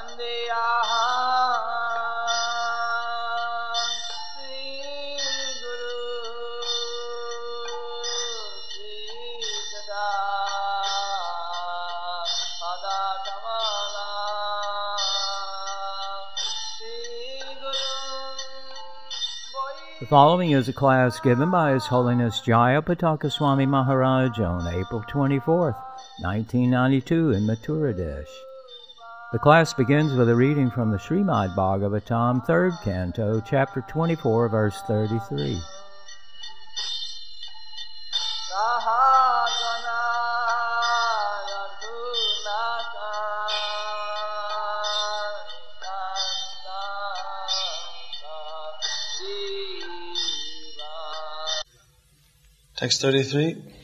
The following is a class given by His Holiness Jayapataka Swami Maharaj on April 24, 1992 in Mathura The class begins with a reading from the Srimad Bhagavatam, 3rd Canto, chapter 24, verse 33. Text 33.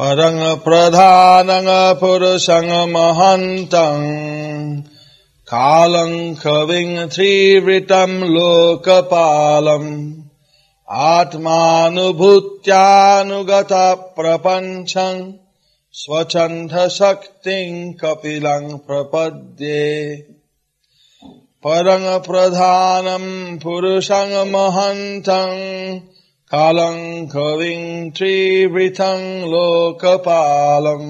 परं प्रधानं परङ्गपरुष महन्तम् कालङ्कवितम् लोकपालम् आत्मानुभूत्यानुगत प्रपञ्चन् कपिलं प्रपद्ये। परं प्रधानं पुरुषं महन्तम् purusang mahantang kalang kaving trivritang lokapalam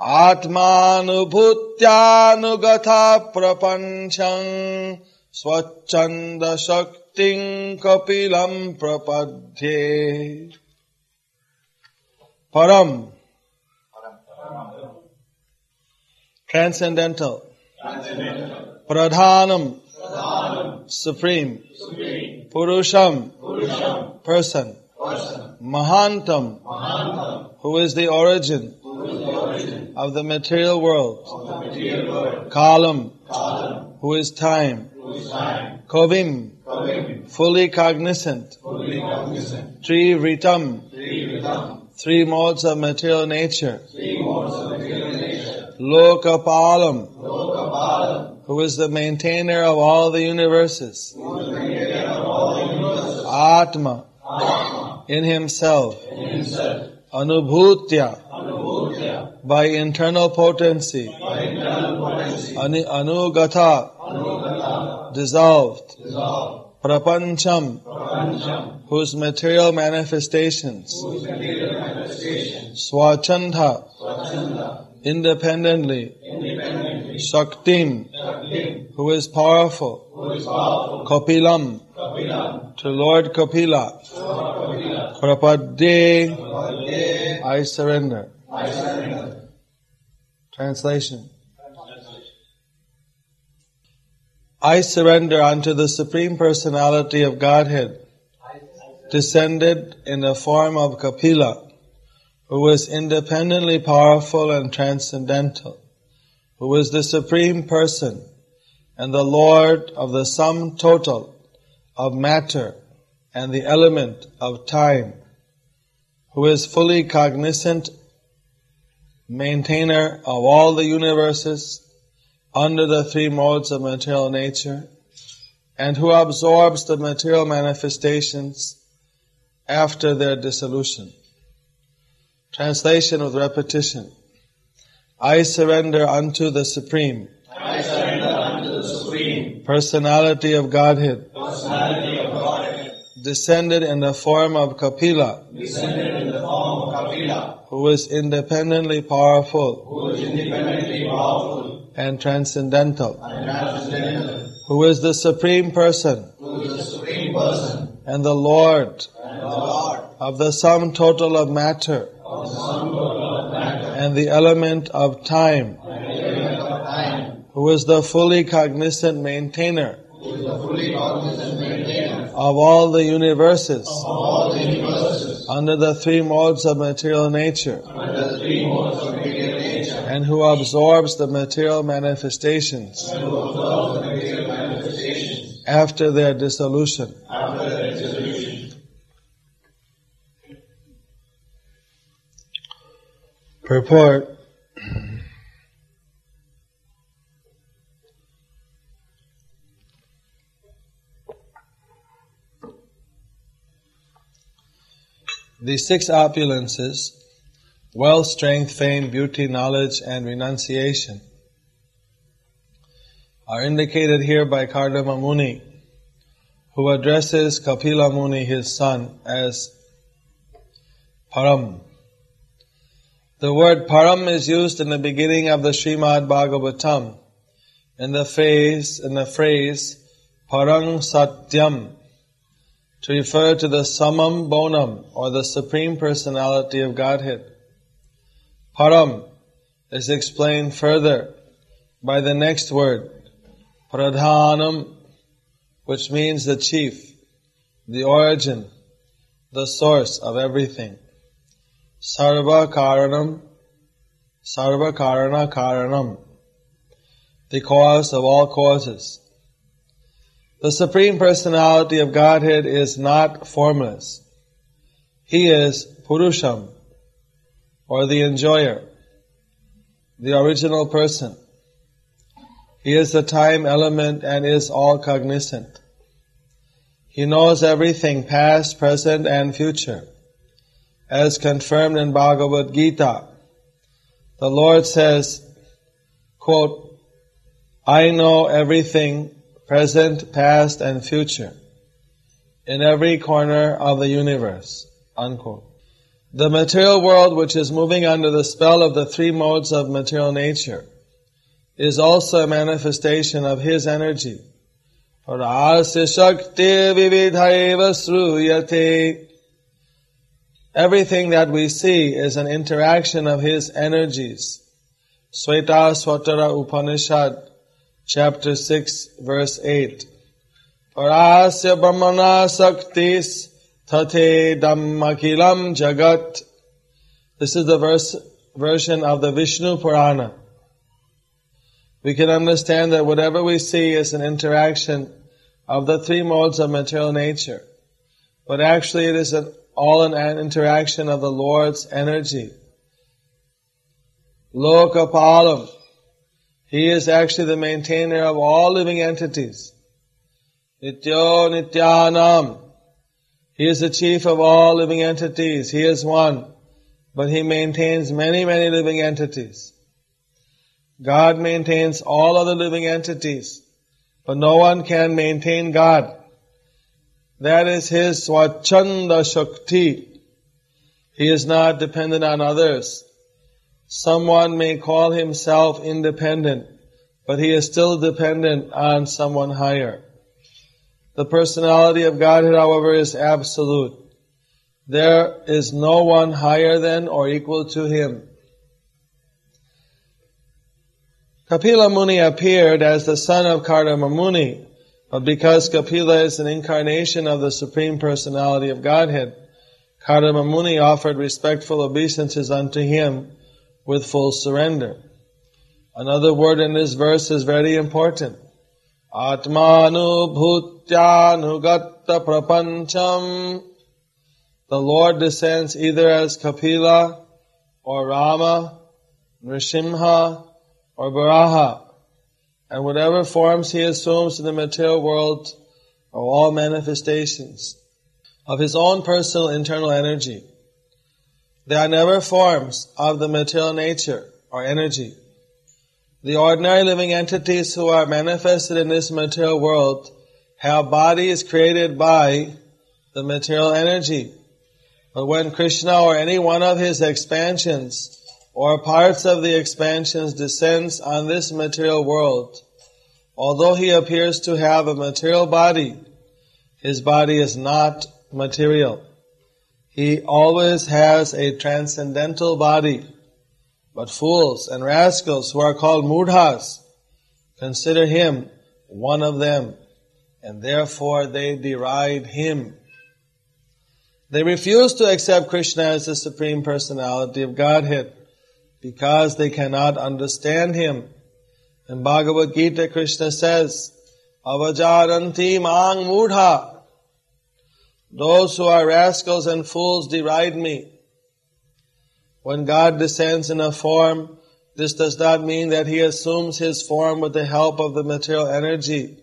atmanubhutyanugata prapanchang. Swachanda shakting kapilam prapadye param. Transcendental. Pradhanam supreme. Purusham, Purusham. Person, person. Mahantam, Mahantam, who is the origin, is the origin? of the material world, the material world. Kalam, Kalam, who is time, who is time. Kovim, Kovim, fully cognizant, fully cognizant. Trivritam, Trivritam, three modes of material nature, three modes of material nature. Lokapalam, Lokapalam, who is the maintainer of all the universes. Atma, in himself, Anubhutya, by internal potency, Anugata, dissolved, Prapancham, whose material manifestations, Swachanda, independently, Shaktim, who is powerful, Kapilam, to Lord Kapila. Prapadde, I surrender. Translation. I surrender unto the Supreme Personality of Godhead, descended in the form of Kapila, who is independently powerful and transcendental, who is the Supreme Person and the Lord of the sum total of matter and the element of time, who is fully cognizant, maintainer of all the universes under the three modes of material nature, and who absorbs the material manifestations after their dissolution. Translation with repetition. I surrender unto the Supreme. I surrender unto the Supreme. Personality of Godhead. Personality of Godhead, descended in the form of Kapila, descended in the form of Kapila, who is independently powerful, who is independently powerful. And transcendental, and transcendental, who is the supreme person, who is the supreme person, and the Lord, and the Lord. Of the sum total of matter, of the sum total of matter, and the element of time, who is the fully cognizant maintainer of all the universes under the three modes of material nature, of material nature, and who absorbs the material manifestations after their dissolution. after their dissolution. Purport The six opulences wealth, strength, fame, beauty, knowledge, and renunciation are indicated here by Kardama Muni, who addresses Kapila Muni, his son, as Param. The word Param is used in the beginning of the Srimad Bhagavatam in the phrase, in the phrase Parang Satyam to refer to the Summum Bonum or the Supreme Personality of Godhead. Param is explained further by the next word, Pradhanam, which means the chief, the origin, the source of everything. Sarva Karanam, Sarva Karana Karanam, the cause of all causes. The Supreme Personality of Godhead is not formless. He is Purusham, or the enjoyer, the original person. He is the time element and is all cognizant. He knows everything past, present, and future. As confirmed in Bhagavad Gita, the Lord says, quote, I know everything present, past, and future in every corner of the universe. Unquote. The material world, which is moving under the spell of the three modes of material nature, is also a manifestation of His energy. Everything that we see is an interaction of His energies. Svetasvatara Upanishad, chapter 6, verse 8. Parasya Brahmana Saktis Tathedam Akhilam Jagat. This is the verse, version of the Vishnu Purana. We can understand that whatever we see is an interaction of the three modes of material nature. But actually it is an, all an interaction of the Lord's energy. Lokapalam. He is actually the maintainer of all living entities. Nityo Nityanam. He is the chief of all living entities. He is one. But he maintains many, many living entities. God maintains all other living entities. But no one can maintain God. That is his Swachanda Shakti. He is not dependent on others. Someone may call himself independent, but he is still dependent on someone higher. The personality of Godhead, however, is absolute. There is no one higher than or equal to him. Kapila Muni appeared as the son of Kardama Muni, but because Kapila is an incarnation of the Supreme Personality of Godhead, Kardama Muni offered respectful obeisances unto him with full surrender. Another word in this verse is very important. Atmanu bhutyanugatta prapancham. The Lord descends either as Kapila or Rama, Nrsimha, or Varaha. And whatever forms he assumes in the material world are all manifestations of his own personal internal energy. They are never forms of the material nature or energy. The ordinary living entities who are manifested in this material world have bodies created by the material energy. But when Krishna or any one of his expansions or parts of the expansions descends on this material world, although he appears to have a material body, his body is not material. He always has a transcendental body. But fools and rascals who are called mudhas consider him one of them, and therefore they deride him. They refuse to accept Krishna as the Supreme Personality of Godhead because they cannot understand him. In Bhagavad Gita, Krishna says, Avajananti mang mudha those who are rascals and fools deride me. When God descends in a form, this does not mean that He assumes His form with the help of the material energy.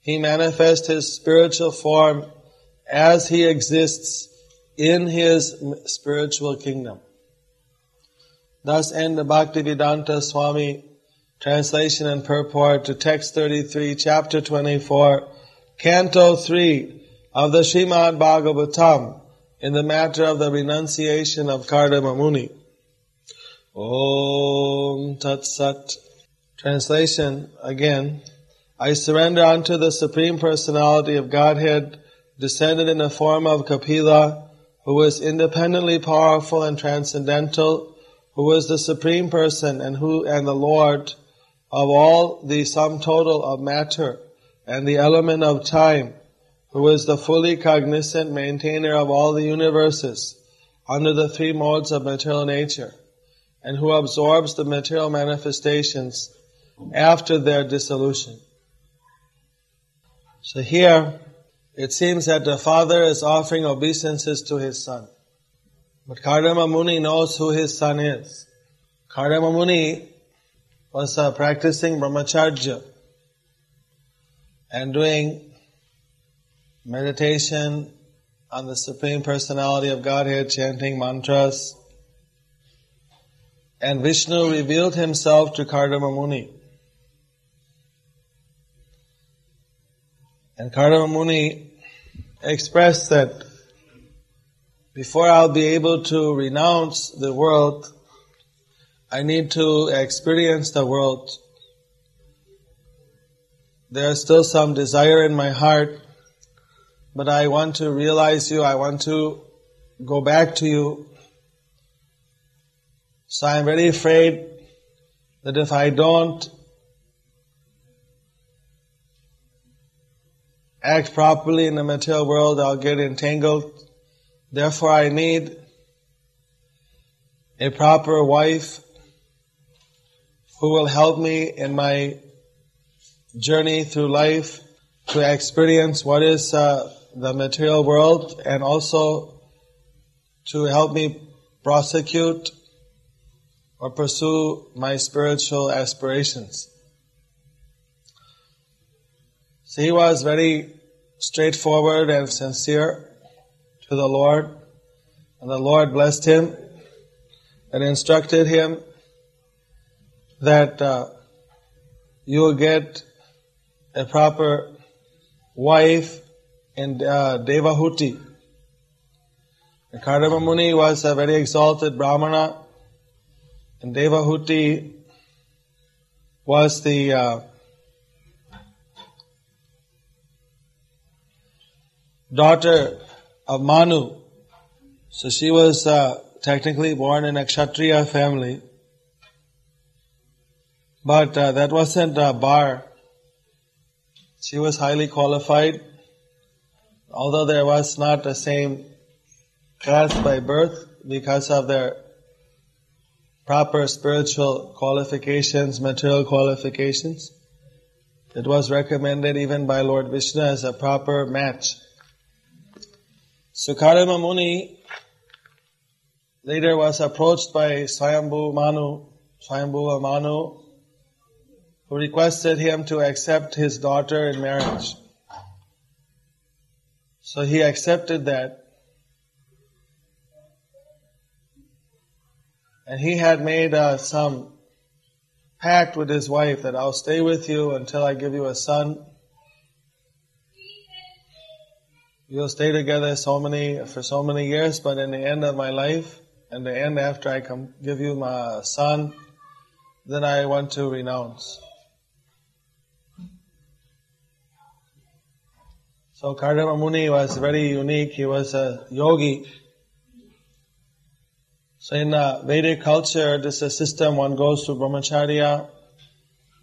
He manifests His spiritual form as He exists in His spiritual kingdom. Thus end the Bhaktivedanta Swami Translation and purport to text 33, chapter 24, canto 3 of the Srimad Bhagavatam in the matter of the renunciation of Kardama Muni. Om Tat Sat. Translation again. I surrender unto the Supreme Personality of Godhead, descended in the form of Kapila, who is independently powerful and transcendental, who is the Supreme Person and who and the Lord of all the sum total of matter and the element of time, who is the fully cognizant maintainer of all the universes under the three modes of material nature, and who absorbs the material manifestations after their dissolution. So here, it seems that the father is offering obeisances to his son. But Kardama Muni knows who his son is. Kardama Muni was practicing brahmacharya and doing meditation on the Supreme Personality of Godhead, chanting mantras. And Vishnu revealed himself to Kardama Muni. And Kardama Muni expressed that before I'll be able to renounce the world, I need to experience the world. There's still some desire in my heart, but I want to realize you, I want to go back to you. So I'm very afraid that if I don't act properly in the material world, I'll get entangled. Therefore, I need a proper wife who will help me in my journey through life to experience what is uh, the material world and also to help me prosecute or pursue my spiritual aspirations. So he was very straightforward and sincere to the Lord. And the Lord blessed him and instructed him that uh, you will get a proper wife in uh, Devahuti. Kardama Muni was a very exalted Brahmana, and Devahuti was the uh, daughter of Manu. So she was uh, technically born in a Kshatriya family. But uh, that wasn't a bar. She was highly qualified, although there was not the same caste by birth because of their proper spiritual qualifications, material qualifications. It was recommended even by Lord Vishnu as a proper match. Sukarima Muni later was approached by Swayambhu Manu, Swayambhu Manu, requested him to accept his daughter in marriage. So he accepted that. And he had made uh, some pact with his wife that I'll stay with you until I give you a son. You'll stay together so many, for so many years, but in the end of my life, and the end after I come give you my son, then I want to renounce. So Kardama Muni was very unique. He was a yogi. So in uh, Vedic culture, this is a system one goes to brahmacharya,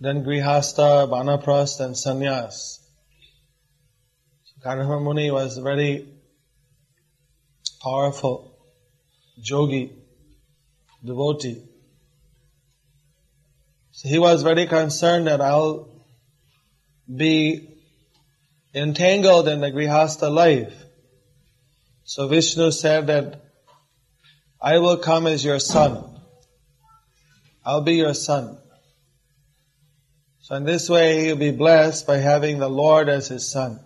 then grihastha, banaprast, and sannyas. So Kardama Muni was very powerful yogi, devotee. So he was very concerned that I'll be entangled in the grihastha life. So Vishnu said that I will come as your son. I'll be your son. So in this way he'll be blessed by having the Lord as his son.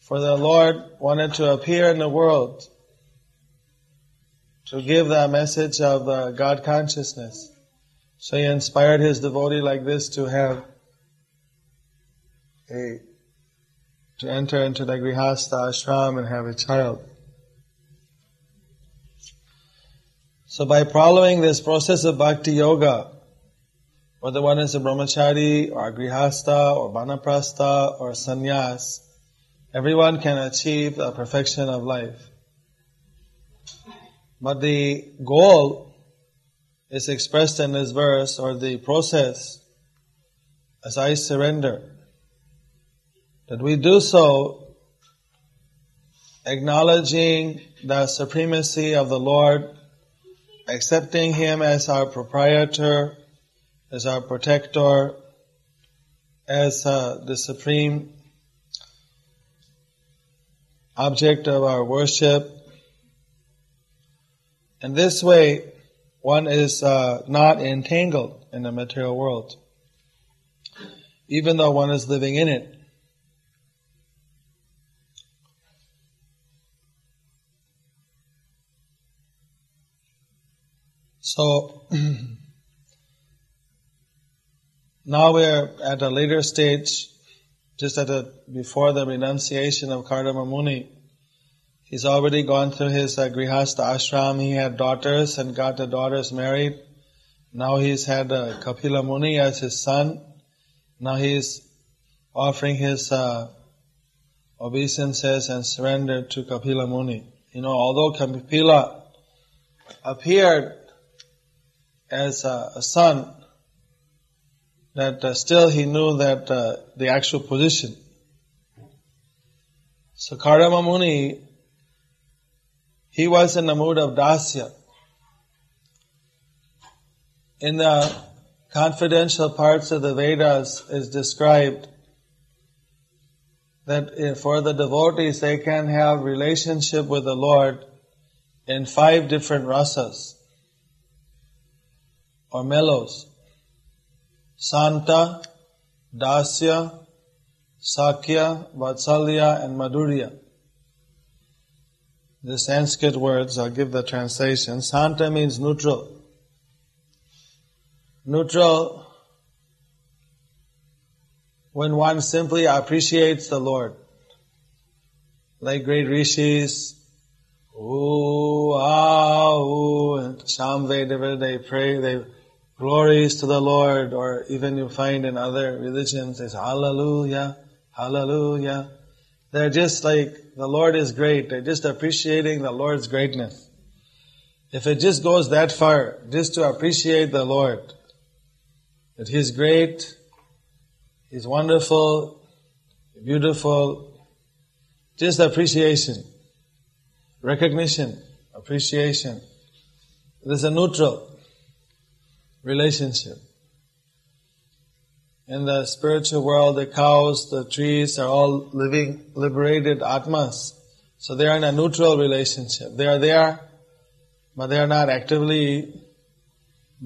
For the Lord wanted to appear in the world to give the message of uh, God consciousness. So he inspired his devotee like this to have a to enter into the grihastha ashram and have a child. So by following this process of bhakti yoga, whether one is a brahmachari or a grihastha or vanaprastha or sannyas, everyone can achieve the perfection of life. But the goal is expressed in this verse or the process as I surrender. That we do so acknowledging the supremacy of the Lord, accepting Him as our proprietor, as our protector, as uh, the supreme object of our worship. And this way, one is uh, not entangled in the material world, even though one is living in it. So, now we're at a later stage, just at a, before the renunciation of Kardama Muni. He's already gone through his uh, Grihastha ashram. He had daughters and got the daughters married. Now he's had uh, Kapila Muni as his son. Now he's offering his uh, obeisances and surrender to Kapila Muni. You know, although Kapila appeared as a, a son, that uh, still he knew that uh, the actual position. So Kardama Muni, he was in the mood of dasya. In the confidential parts of the Vedas is described that for the devotees they can have relationship with the Lord in five different rasas or. Santa, Dasya, Sakya, Vatsalya, and Madhurya. The Sanskrit words, I'll give the translation. Santa means neutral. Neutral when one simply appreciates the Lord. Like great rishis, ooh, ah, ooh, and Shamveda, they pray, they glories to the Lord, or even you find in other religions, it's hallelujah, hallelujah. They're just like, the Lord is great. They're just appreciating the Lord's greatness. If it just goes that far, just to appreciate the Lord, that He's great, He's wonderful, beautiful, just appreciation, recognition, appreciation. There's a neutral relationship. In the spiritual world, the cows, the trees are all living, liberated atmas. So they are in a neutral relationship. They are there, but they are not actively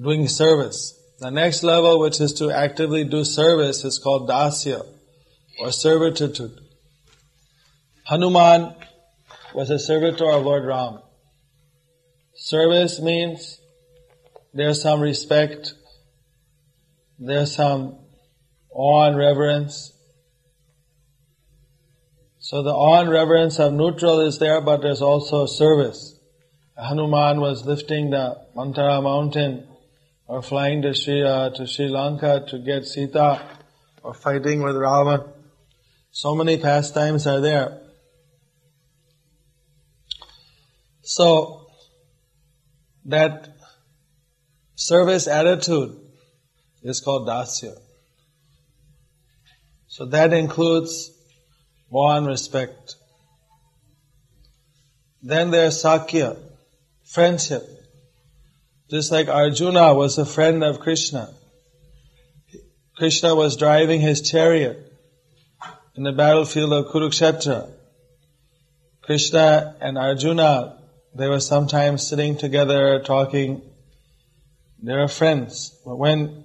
doing service. The next level, which is to actively do service, is called dasya, or servitude. Hanuman was a servitor of Lord Ram. Service means there's some respect, there's some awe and reverence. So the awe and reverence of neutral is there, but there's also service. Hanuman was lifting the Mantara mountain or flying to Sri, uh, to Sri Lanka to get Sita or fighting with Ravan. So many pastimes are there. So that service attitude is called dasya. So that includes one respect. Then there's sakya, friendship. Just like Arjuna was a friend of Krishna. Krishna was driving his chariot in the battlefield of Kurukshetra. Krishna and Arjuna, they were sometimes sitting together talking they were friends. But when,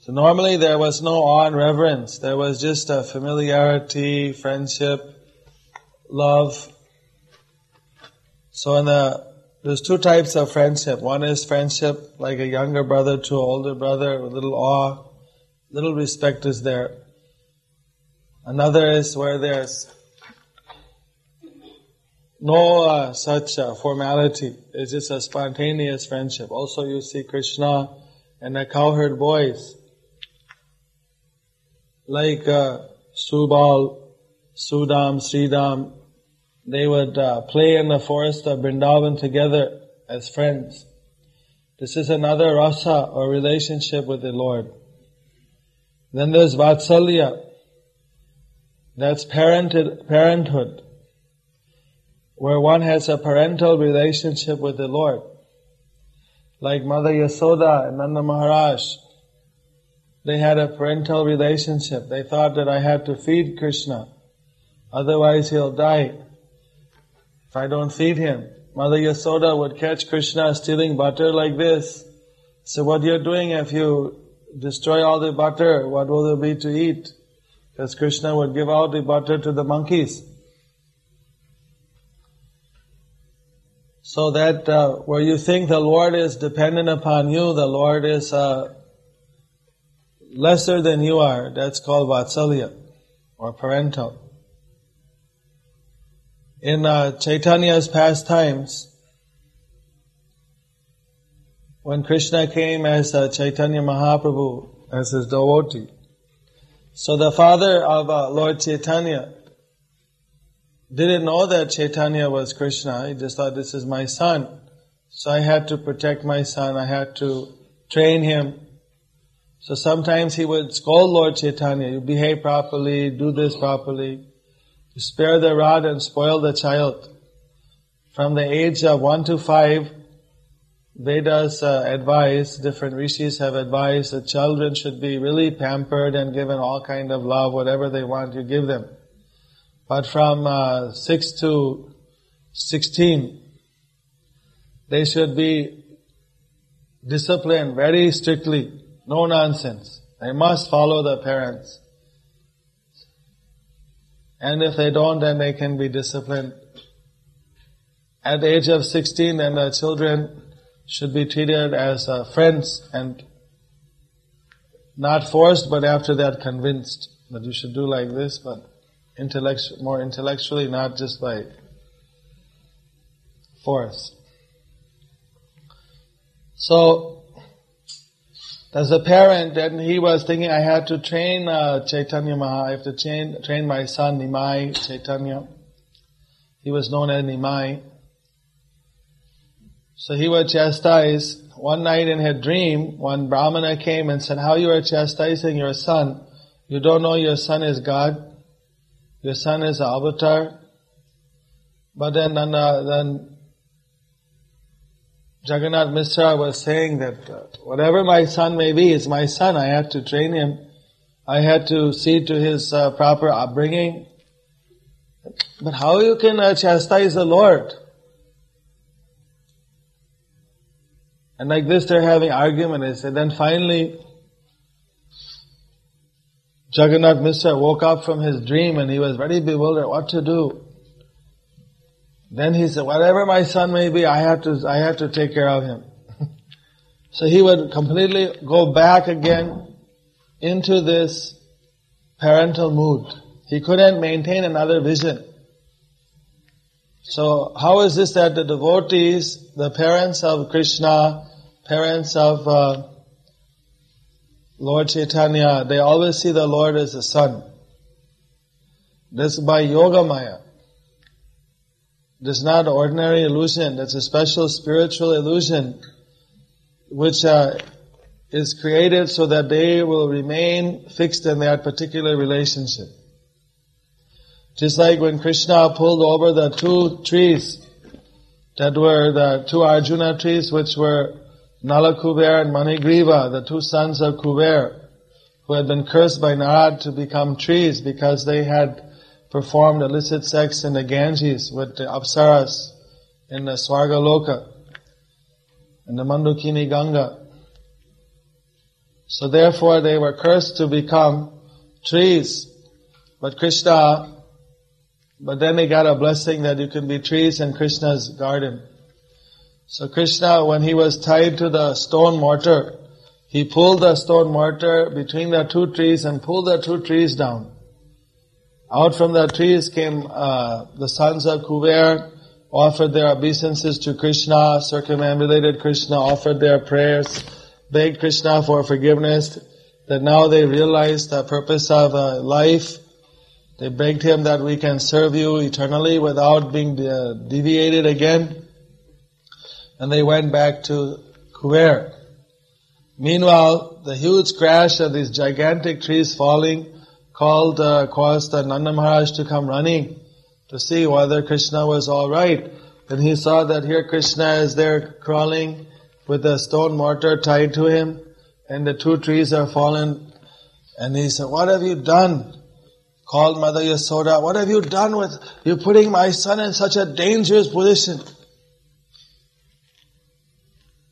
so normally there was no awe and reverence. There was just a familiarity, friendship, love. So in the There's two types of friendship. One is friendship like a younger brother to an older brother, with little awe, little respect is there. Another is where there's no uh, such uh, formality. It's just a spontaneous friendship. Also, you see Krishna and the cowherd boys, like uh, Subal, Sudam, Sridam, they would uh, play in the forest of Vrindavan together as friends. This is another rasa or relationship with the Lord. Then there's Vatsalya. That's parented, parenthood. Where one has a parental relationship with the Lord. Like Mother Yasoda and Nanda Maharaj. They had a parental relationship. They thought that I had to feed Krishna. Otherwise he'll die. If I don't feed him, Mother Yasoda would catch Krishna stealing butter like this. So what you're doing if you destroy all the butter, what will there be to eat? Because Krishna would give out the butter to the monkeys. So that uh, where you think the Lord is dependent upon you, the Lord is uh, lesser than you are. That's called Vatsalya or parental in uh, Chaitanya's pastimes, when Krishna came as uh, Chaitanya Mahaprabhu, as his devotee. So the father of uh, Lord Chaitanya didn't know that Chaitanya was Krishna. He just thought, this is my son. So I had to protect my son. I had to train him. So sometimes he would scold Lord Chaitanya, you behave properly, do this properly spare the rod and spoil the child. From the age of one to five, Vedas uh, advise, different rishis have advised that children should be really pampered and given all kind of love, whatever they want, you give them. But from uh, 6 to 16, they should be disciplined very strictly, no nonsense. They must follow their parents. And if they don't, then they can be disciplined. At the age of 16, then the children should be treated as uh, friends and not forced, but after that convinced that you should do like this, but intellect- more intellectually, not just like force. So, as a parent, then he was thinking, I had to train uh, Chaitanya Maha, I have to train, train my son Nimai Chaitanya. He was known as Nimai. So he was chastised. One night in his dream, one Brahmana came and said, how you are chastising your son? You don't know your son is God? Your son is an avatar? But then, then, uh, then Jagannath Mishra was saying that uh, whatever my son may be, is my son. I had to train him. I had to see to his uh, proper upbringing. But how you can uh, chastise the Lord? And like this they're having argument. I said, then finally, Jagannath Mishra woke up from his dream and he was very bewildered what to do. Then he said, whatever my son may be, I have to, I have to take care of him. so he would completely go back again into this parental mood. He couldn't maintain another vision. So how is this that the devotees, the parents of Krishna, parents of uh, Lord Chaitanya, they always see the Lord as a son. This by Yoga Maya. This is not ordinary illusion. That's a special spiritual illusion which uh, is created so that they will remain fixed in that particular relationship. Just like when Krishna pulled over the two trees that were the two Arjuna trees which were Nala Kuber and Manigriva, the two sons of Kuber, who had been cursed by Narad to become trees because they had performed illicit sex in the Ganges with the Apsaras in the Swargaloka in the Mandakini Ganga. So therefore they were cursed to become trees. But Krishna, but then they got a blessing that you can be trees in Krishna's garden. So Krishna, when he was tied to the stone mortar, he pulled the stone mortar between the two trees and pulled the two trees down. Out from the trees came uh, the sons of Kuber, offered their obeisances to Krishna, circumambulated Krishna, offered their prayers, begged Krishna for forgiveness, that now they realized the purpose of uh, life. They begged him that we can serve you eternally without being uh, deviated again. And they went back to Kuber. Meanwhile, the huge crash of these gigantic trees falling called, uh, caused uh, Nanda Maharaj to come running to see whether Krishna was alright. And he saw that here Krishna is there crawling with a stone mortar tied to him and the two trees are fallen. And he said, what have you done? Called Mother Yasoda, what have you done with, you're putting my son in such a dangerous position.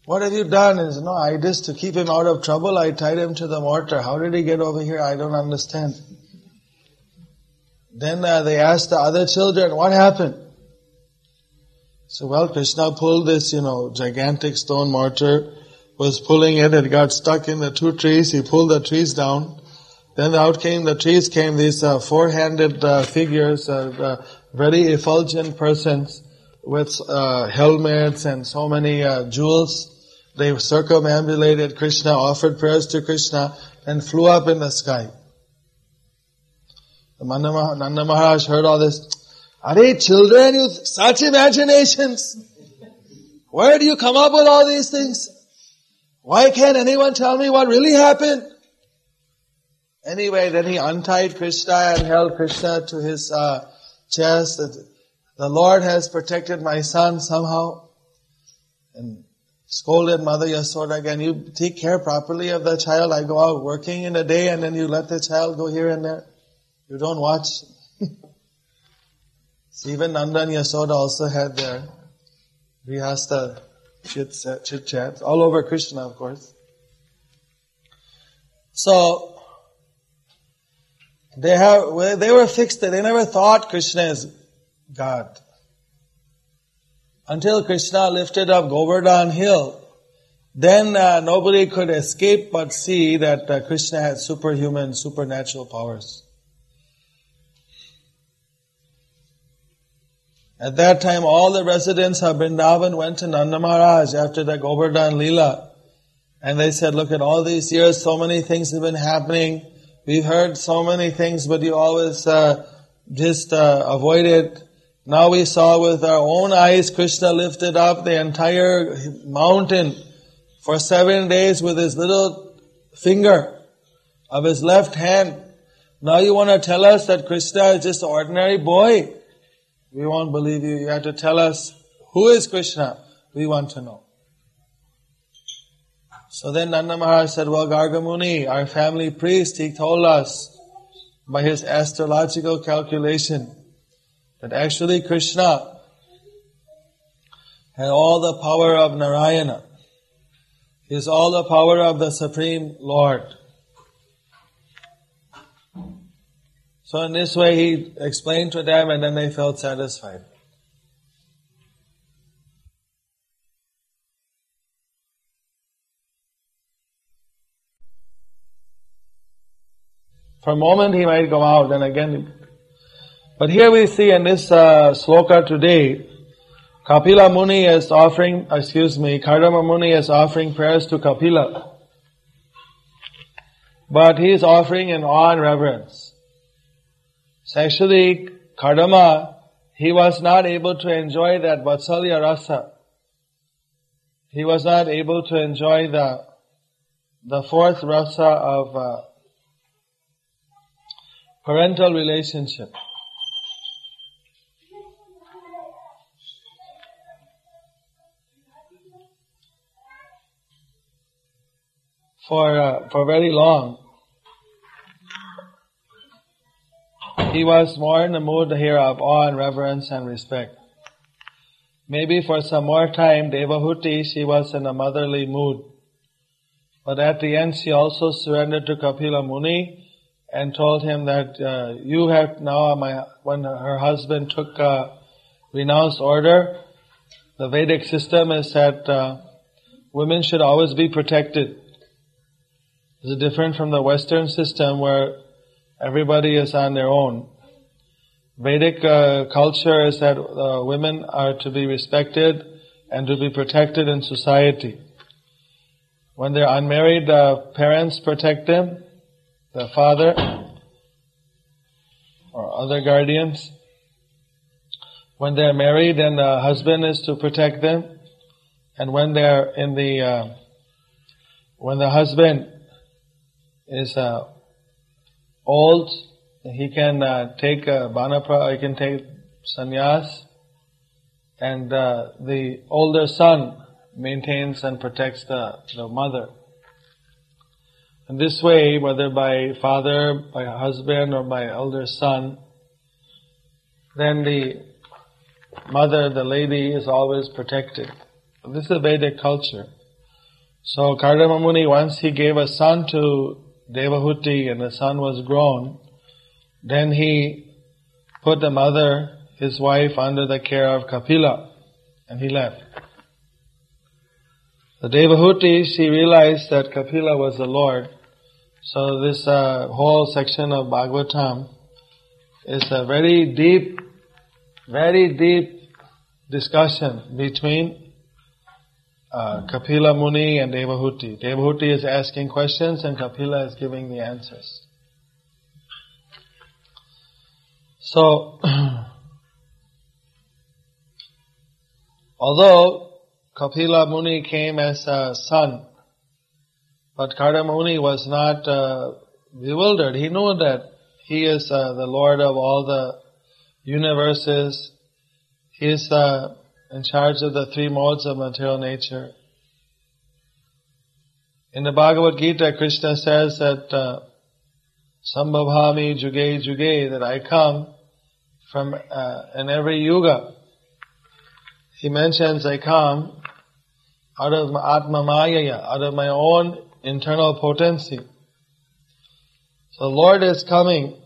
What have you done? Said, no, I just, to keep him out of trouble, I tied him to the mortar. How did he get over here? I don't understand. Then uh, they asked the other children, what happened? So well, Krishna pulled this, you know, gigantic stone mortar, was pulling it, it got stuck in the two trees, he pulled the trees down. Then out came, the trees came these uh, four-handed uh, figures, uh, uh very effulgent persons with uh, helmets and so many jewels. They circumambulated Krishna, offered prayers to Krishna, and flew up in the sky. The Nanda Maharaj heard all this. Are children, you such imaginations? Where do you come up with all these things? Why can't anyone tell me what really happened? Anyway, then he untied Krishna and held Krishna to his uh, chest. The Lord has protected my son somehow. And scolded Mother Yasoda again, you take care properly of the child. I go out working in a day and then you let the child go here and there. You don't watch. so even Nanda and Yasoda also had their chit, chit chats, all over Krishna, of course. So, they have, they were fixed, they never thought Krishna is God. Until Krishna lifted up Govardhan hill, then uh, nobody could escape but see that uh, Krishna had superhuman, supernatural powers. At that time, all the residents of Vrindavan went to Nanda Maharaj after the Govardhan Leela. And they said, look at all these years, so many things have been happening. We've heard so many things, but you always uh, just uh, avoid it. Now we saw with our own eyes, Krishna lifted up the entire mountain for seven days with his little finger of his left hand. Now you want to tell us that Krishna is just an ordinary boy. We won't believe you. You have to tell us who is Krishna. We want to know. So then Nanda Maharaj said, well, Gargamuni, our family priest, he told us by his astrological calculation that actually Krishna had all the power of Narayana. He all the power of the Supreme Lord. So in this way he explained to them and then they felt satisfied. For a moment he might go out and again. But here we see in this uh, sloka today, Kapila Muni is offering, excuse me, Kardama Muni is offering prayers to Kapila. But he is offering in awe and reverence. So actually, Kardama, he was not able to enjoy that Vatsalya rasa. He was not able to enjoy the, the fourth rasa of uh, parental relationship. For, uh, for very long. He was more in the mood here of awe and reverence and respect. Maybe for some more time, Devahuti, she was in a motherly mood. But at the end, she also surrendered to Kapila Muni and told him that uh, you have now, my, when her husband took uh, renounced order, the Vedic system is that uh, women should always be protected. Is different from the Western system where everybody is on their own. Vedic uh, culture is that uh, women are to be respected and to be protected in society. When they're unmarried, uh, parents protect them, the father or other guardians. When they're married, then the husband is to protect them. And when they're in the, uh, when the husband is uh, old, he can uh, take a banapra, he can take sannyas, and uh, the older son maintains and protects the, the mother. And this way, whether by father, by husband, or by elder son, then the mother, the lady, is always protected. This is a Vedic culture. So Kardama Muni, once he gave a son to Devahuti and the son was grown, then he put the mother, his wife, under the care of Kapila and he left. The Devahuti, she realized that Kapila was the Lord. So this uh, whole section of Bhagavatam is a very deep, very deep discussion between uh, Kapila Muni and Devahuti. Devahuti is asking questions and Kapila is giving the answers. So, although Kapila Muni came as a son, but Kardama Muni was not uh, bewildered. He knew that he is uh, the Lord of all the universes. He is uh, in charge of the three modes of material nature. In the Bhagavad Gita, Krishna says that uh, Sambhavami Juge Juge, that I come from uh, in every yuga. He mentions I come out of Atma Maya, out of my own internal potency. So the Lord is coming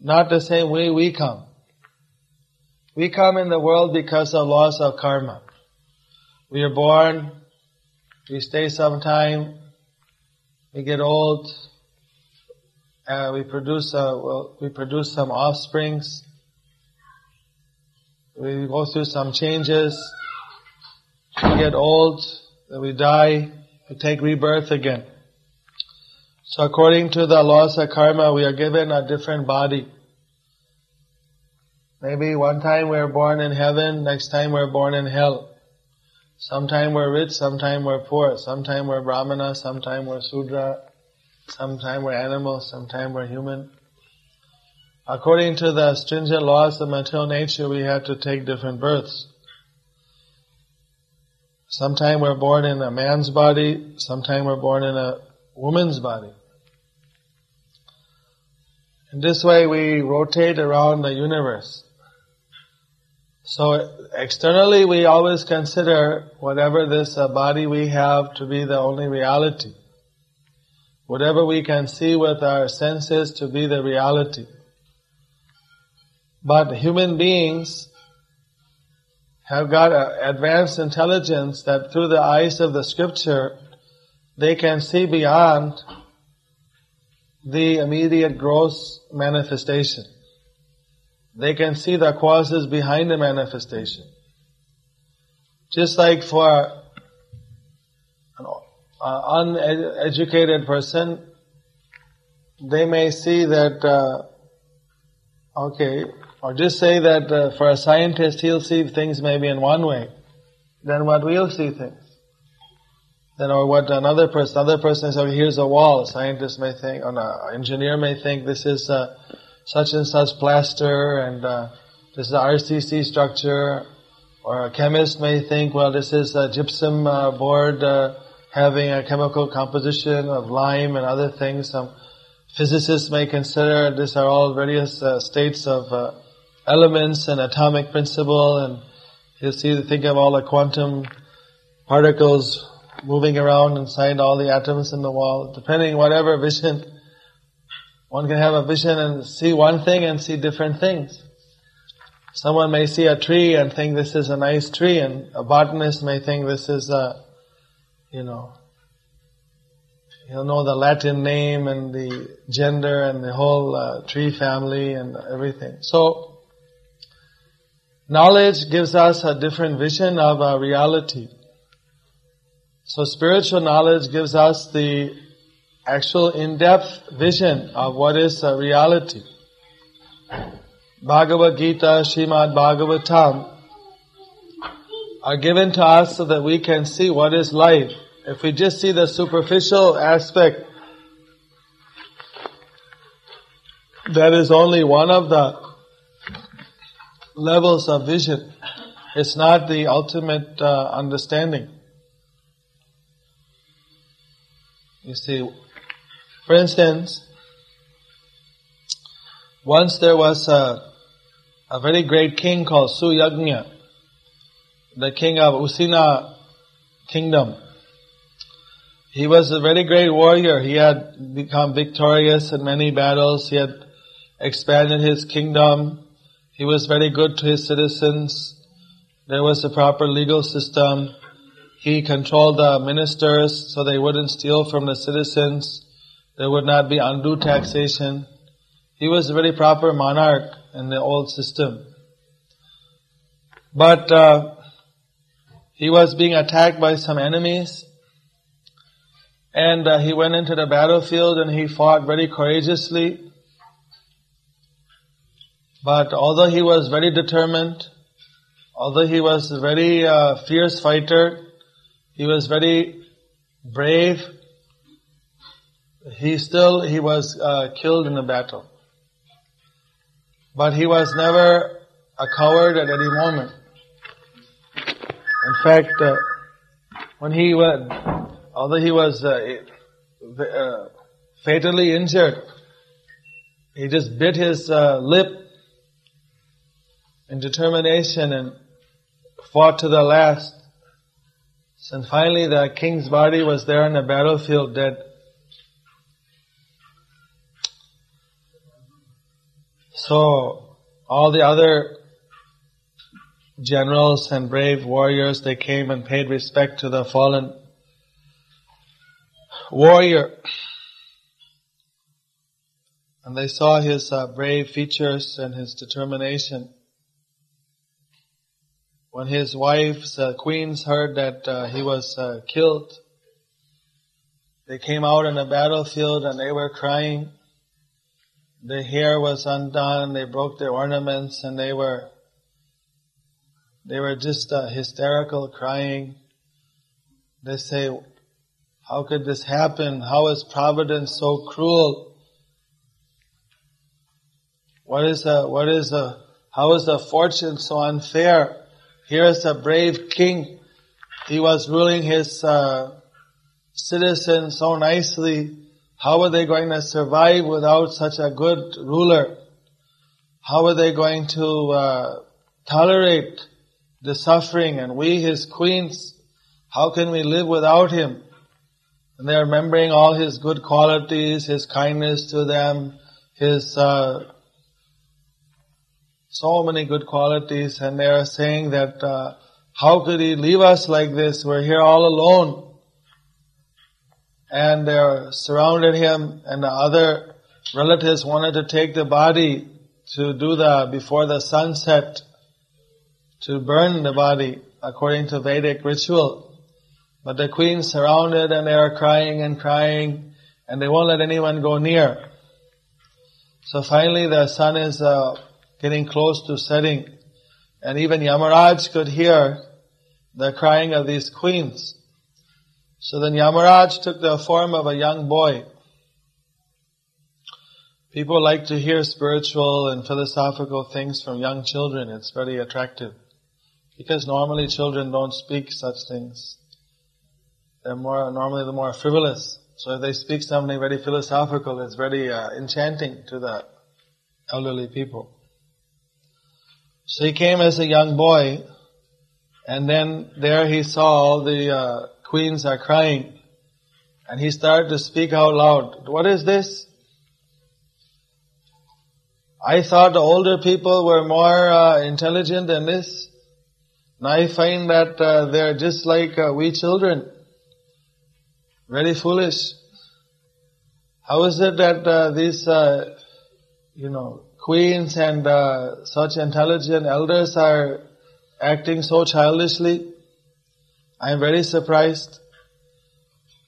not the same way we come. We come in the world because of loss of karma. We are born, we stay some time, we get old, uh, we produce uh, well, we produce some offsprings. We go through some changes. We get old, we die, we take rebirth again. So according to the laws of karma, we are given a different body. Maybe one time we're born in heaven, next time we're born in hell. Sometime we're rich, sometime we're poor, sometime we're brahmana, sometime we're sudra, Sometime we're animals, sometime we're human. According to the stringent laws of material nature, we have to take different births. Sometime we're born in a man's body, sometime we're born in a woman's body. In this way we rotate around the universe. So externally we always consider whatever this uh, body we have to be the only reality whatever we can see with our senses to be the reality. But human beings have got advanced intelligence that through the eyes of the scripture, they can see beyond the immediate gross manifestation. They can see the causes behind the manifestation. Just like for an uneducated person, they may see that, uh, okay, or just say that uh, for a scientist he'll see things maybe in one way, then what we'll see things. Then or what another person, another person says, oh, here's a wall, a scientist may think, or an engineer may think this is uh, such and such plaster and uh, this is RCC structure, or a chemist may think, well, this is a gypsum uh, board uh, having a chemical composition of lime and other things. Some physicists may consider these are all various uh, states of uh, elements and atomic principle, and you see, think of all the quantum particles moving around inside all the atoms in the wall. Depending whatever vision, one can have a vision and see one thing and see different things. Someone may see a tree and think this is a nice tree, and a botanist may think this is a, you know, he'll know the Latin name and the gender and the whole uh, tree family and everything. So, knowledge gives us a different vision of a reality. So spiritual knowledge gives us the actual in-depth vision of what is a reality. Bhagavad Gita, Shrimad Bhagavatam are given to us so that we can see what is life. If we just see the superficial aspect, that is only one of the levels of vision. It's not the ultimate uh, understanding. You see, for instance, once there was a, a very great king called Suyagnya, the king of Usina kingdom. He was a very great warrior. He had become victorious in many battles. He had expanded his kingdom. He was very good to his citizens. There was a proper legal system. He controlled the ministers so they wouldn't steal from the citizens. There would not be undue taxation. He was a very proper monarch in the old system. But uh, he was being attacked by some enemies. And uh, he went into the battlefield and he fought very courageously. But although he was very determined, although he was a very uh, fierce fighter, he was very brave. He still, he was uh, killed in a battle. But he was never a coward at any moment. In fact, uh, when he was, although he was uh, uh, fatally injured, he just bit his uh, lip in determination and fought to the last. And finally the king's body was there on the battlefield dead. So, all the other generals and brave warriors, they came and paid respect to the fallen warrior. And they saw his uh, brave features and his determination. When his wife's uh, queens heard that uh, he was uh, killed, they came out on the battlefield and they were crying. Their hair was undone, they broke their ornaments and they were, they were just uh, hysterical crying. They say, how could this happen? How is providence so cruel? What is a, what is a, how is the fortune so unfair? Here is a brave king. He was ruling his uh, citizens so nicely. How are they going to survive without such a good ruler? How are they going to uh, tolerate the suffering? And we, his queens, how can we live without him? And they're remembering all his good qualities, his kindness to them, his uh, so many good qualities, and they are saying that uh, how could he leave us like this? We're here all alone. And they're surrounded him, and the other relatives wanted to take the body to do the before the sunset to burn the body according to Vedic ritual. But the queen surrounded and they are crying and crying and they won't let anyone go near. So finally the sun is uh, getting close to setting. And even Yamaraj could hear the crying of these queens. So then Yamaraj took the form of a young boy. People like to hear spiritual and philosophical things from young children. It's very attractive. Because normally children don't speak such things. They're more, normally the more frivolous. So if they speak something very philosophical, it's very uh, enchanting to the elderly people. So he came as a young boy, and then there he saw the uh, queens are crying, and he started to speak out loud. What is this? I thought the older people were more uh, intelligent than this. Now I find that uh, they're just like uh, we children. Very foolish. How is it that uh, these, uh, you know, queens and uh, such intelligent elders are acting so childishly? I am very surprised.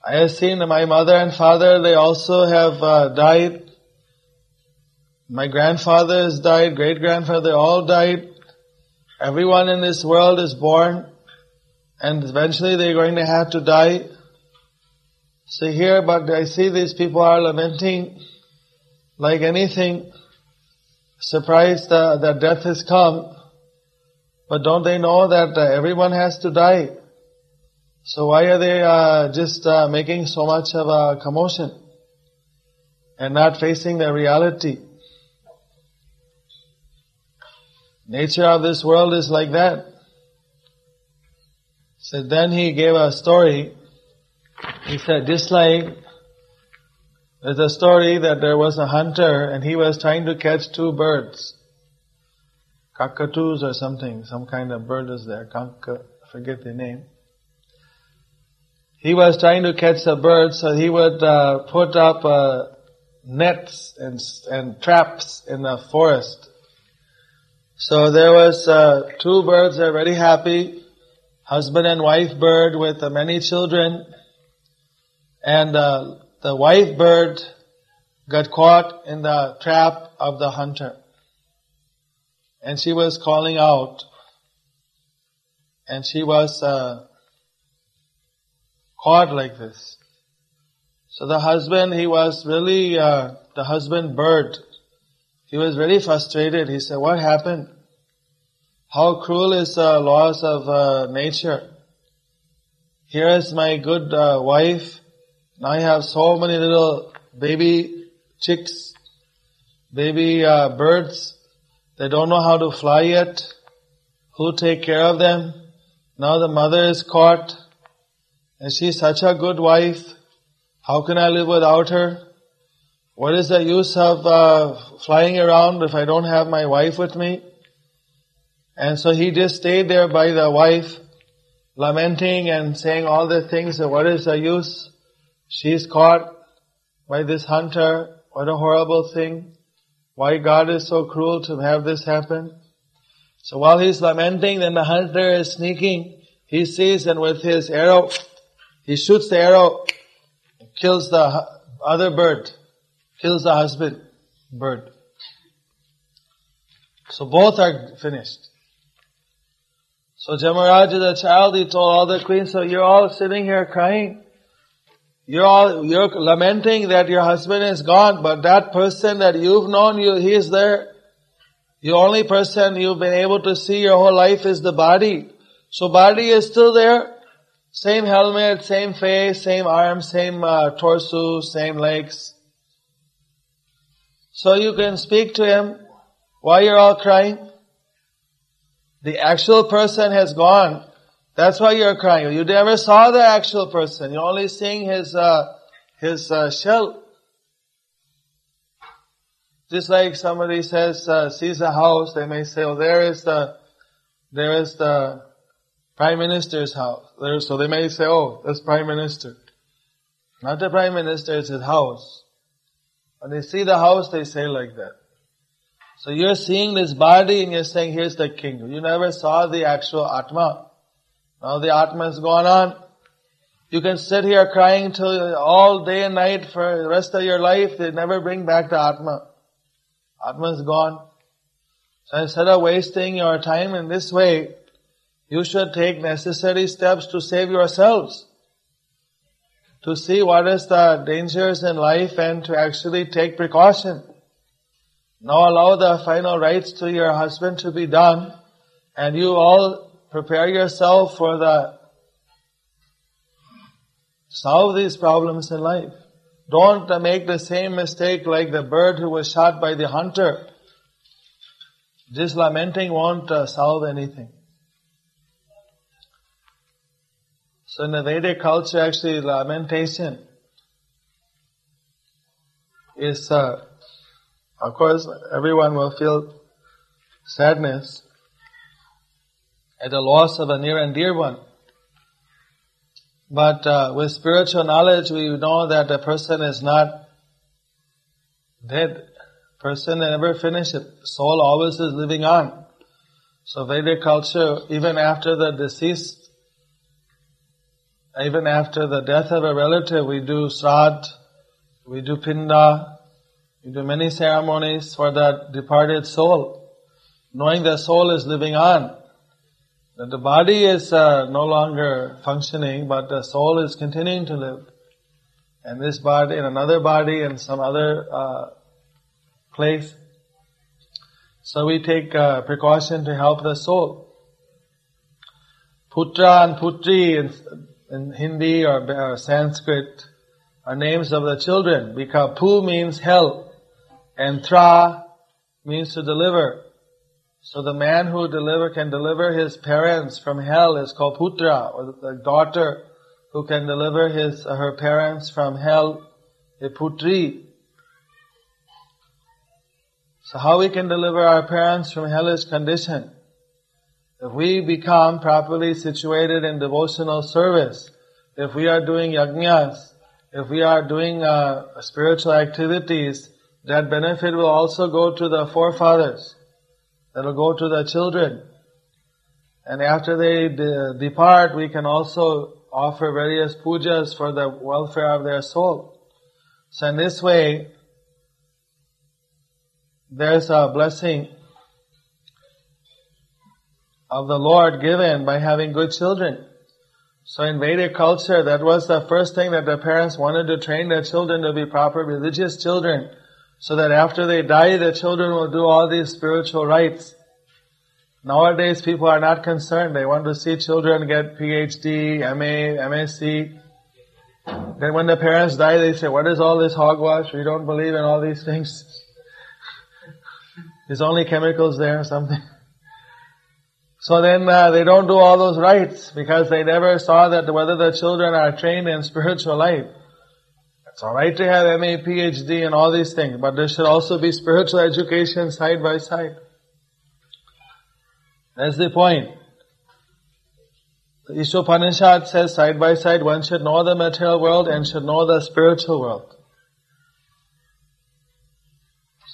I have seen my mother and father, they also have uh, died. My grandfather has died, great grandfather, all died. Everyone in this world is born and eventually they're going to have to die. So here, but I see these people are lamenting like anything, surprised uh, that death has come. But don't they know that uh, everyone has to die? So why are they uh, just uh, making so much of a commotion and not facing the reality? Nature of this world is like that. So then he gave a story. He said, just like there's a story that there was a hunter and he was trying to catch two birds. Cockatoos or something, some kind of bird is there. Kanka, forget the name. He was trying to catch a bird, so he would uh, put up uh, nets and, and traps in the forest. So there was uh, two birds that are very happy, husband and wife bird with many children, and uh, the wife bird got caught in the trap of the hunter, and she was calling out, and she was uh, caught like this. So the husband, he was really uh, the husband bird he was very frustrated. He said, what happened? How cruel is the laws of uh, nature. Here is my good uh, wife. Now I have so many little baby chicks, baby uh, birds. They don't know how to fly yet. Who take care of them? Now the mother is caught. And she's such a good wife. How can I live without her? What is the use of uh, flying around if I don't have my wife with me? And so he just stayed there by the wife, lamenting and saying all the things. what is the use? She's caught by this hunter. What a horrible thing. Why God is so cruel to have this happen. So while he's lamenting, then the hunter is sneaking. He sees and with his arrow, he shoots the arrow, kills the other bird kills the husband bird. So both are finished. So Jamaraj is a child, he told all the queens, so you're all sitting here crying. You're all, you're lamenting that your husband is gone, but that person that you've known, you, he is there. The only person you've been able to see your whole life is the body. So body is still there. Same helmet, same face, same arms, same uh, torso, same legs. So you can speak to him. while you're all crying? The actual person has gone. That's why you're crying. You never saw the actual person. You're only seeing his, uh, his uh, shell. Just like somebody says, uh, sees a house, they may say, oh, there is the, there is the prime minister's house. So they may say, oh, that's prime minister. Not the prime minister, it's his house. When they see the house, they say like that. So you're seeing this body and you're saying, here's the king. You never saw the actual Atma. Now the Atma has gone on. You can sit here crying till all day and night for the rest of your life. They never bring back the Atma. Atma is gone. So instead of wasting your time in this way, you should take necessary steps to save yourselves to see what is the dangers in life and to actually take precaution. Now allow the final rites to your husband to be done and you all prepare yourself for the solve these problems in life. Don't make the same mistake like the bird who was shot by the hunter. Just lamenting won't uh, solve anything. So in the Vedic culture, actually, lamentation is a, Of course, everyone will feel sadness at the loss of a near and dear one. But uh, with spiritual knowledge, we know that a person is not dead. Person never finishes. Soul always is living on. So Vedic culture, even after the deceased, even after the death of a relative, we do srad, we do pinda, we do many ceremonies for the departed soul, knowing the soul is living on. That the body is uh, no longer functioning, but the soul is continuing to live. And this body, in another body, in some other uh, place. So we take uh, precaution to help the soul. Putra and Putri in, in Hindi or, Sanskrit are names of the children because Pu means help and Tra means to deliver. So the man who deliver can deliver his parents from hell is called putra, or the daughter who can deliver his her parents from hell, is putri. So how we can deliver our parents from hellish condition? If we become properly situated in devotional service, if we are doing yajnas, if we are doing uh, spiritual activities, that benefit will also go to the forefathers. That'll go to the children. And after they de- depart, we can also offer various pujas for the welfare of their soul. So in this way, there's a blessing of the Lord given by having good children. So in Vedic culture, that was the first thing that the parents wanted to train their children to be proper religious children so that after they die, the children will do all these spiritual rites. Nowadays, people are not concerned. They want to see children get PhD, MA, MSc. Then when the parents die, they say, what is all this hogwash? We don't believe in all these things. There's only chemicals there something. So then uh, they don't do all those rites because they never saw that whether the children are trained in spiritual life. It's alright to have MA, PhD and all these things, but there should also be spiritual education side by side. That's the point. The Ishopanishad says side by side one should know the material world and should know the spiritual world.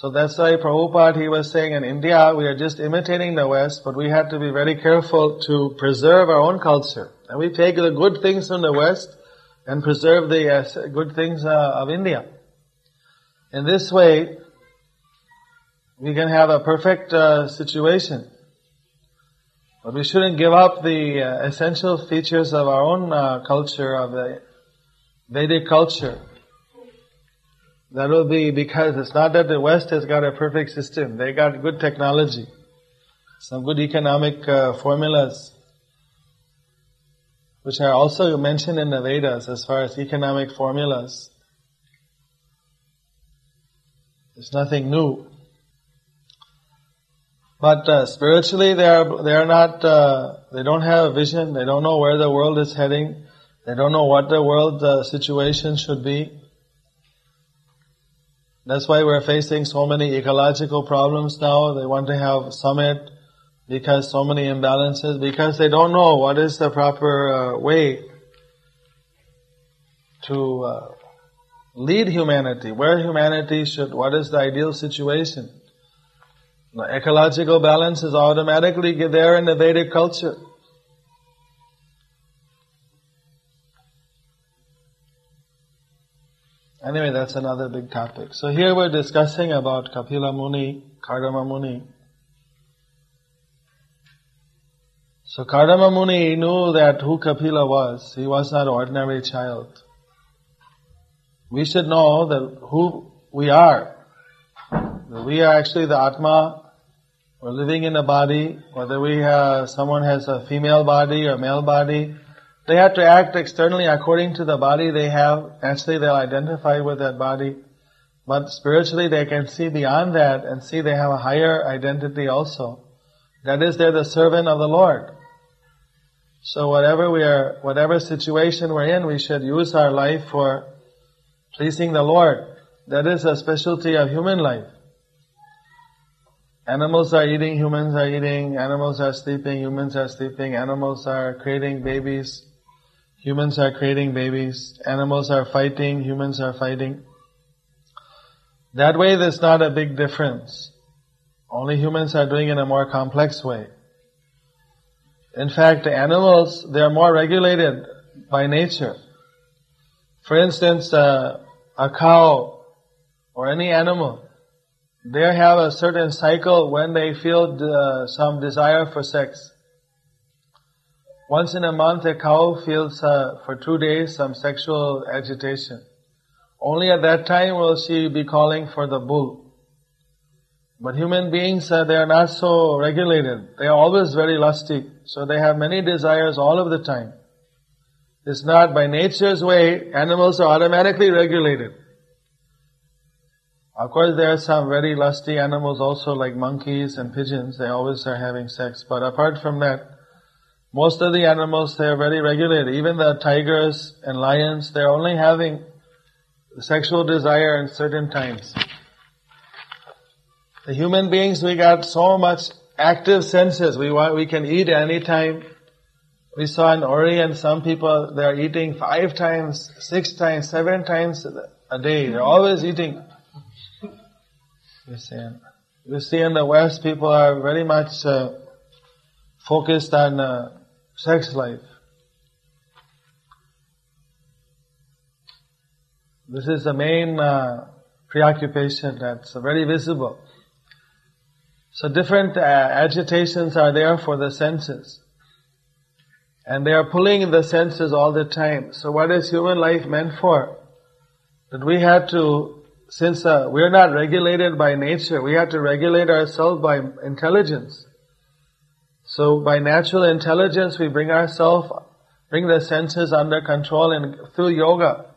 So that's why Prabhupada, he was saying in India, we are just imitating the West, but we have to be very careful to preserve our own culture. And we take the good things from the West and preserve the uh, good things uh, of India. In this way, we can have a perfect uh, situation. But we shouldn't give up the uh, essential features of our own uh, culture, of the Vedic culture. That will be because it's not that the West has got a perfect system. They got good technology, some good economic uh, formulas, which are also mentioned in the Vedas as far as economic formulas. There's nothing new. But uh, spiritually, they are they are not. Uh, they don't have a vision. They don't know where the world is heading. They don't know what the world uh, situation should be. That's why we're facing so many ecological problems now. They want to have summit because so many imbalances, because they don't know what is the proper uh, way to uh, lead humanity, where humanity should, what is the ideal situation. The ecological balance is automatically there in the Vedic culture. Anyway, that's another big topic. So here we're discussing about Kapila Muni, Kardama Muni. So Kardama Muni knew that who Kapila was. He was not an ordinary child. We should know that who we are. That we are actually the Atma. We're living in a body. Whether we have, someone has a female body or male body, they have to act externally according to the body they have. Naturally they'll identify with that body. But spiritually they can see beyond that and see they have a higher identity also. That is, they're the servant of the Lord. So whatever we are, whatever situation we're in, we should use our life for pleasing the Lord. That is a specialty of human life. Animals are eating, humans are eating, animals are sleeping, humans are sleeping, animals are creating babies, humans are creating babies, animals are fighting, humans are fighting. That way there's not a big difference. Only humans are doing it in a more complex way. In fact, animals, they are more regulated by nature. For instance, uh, a cow or any animal, they have a certain cycle when they feel uh, some desire for sex. Once in a month, a cow feels uh, for two days some sexual agitation. Only at that time will she be calling for the bull. But human beings, uh, they are not so regulated. They are always very lusty. So they have many desires all of the time. It's not by nature's way, animals are automatically regulated. Of course, there are some very lusty animals also like monkeys and pigeons. They always are having sex. But apart from that, most of the animals, they are very regulated. Even the tigers and lions, they're only having sexual desire in certain times. The human beings, we got so much active senses. We want, we can eat anytime. We saw in Orient some people, they're eating five times, six times, seven times a day. They're always eating. You see, you see in the West, people are very much uh, focused on uh, sex life. This is the main uh, preoccupation that's very visible. So different uh, agitations are there for the senses. And they are pulling the senses all the time. So what is human life meant for? That we have to since uh, we're not regulated by nature, we have to regulate ourselves by intelligence. So by natural intelligence, we bring ourselves, bring the senses under control and through yoga.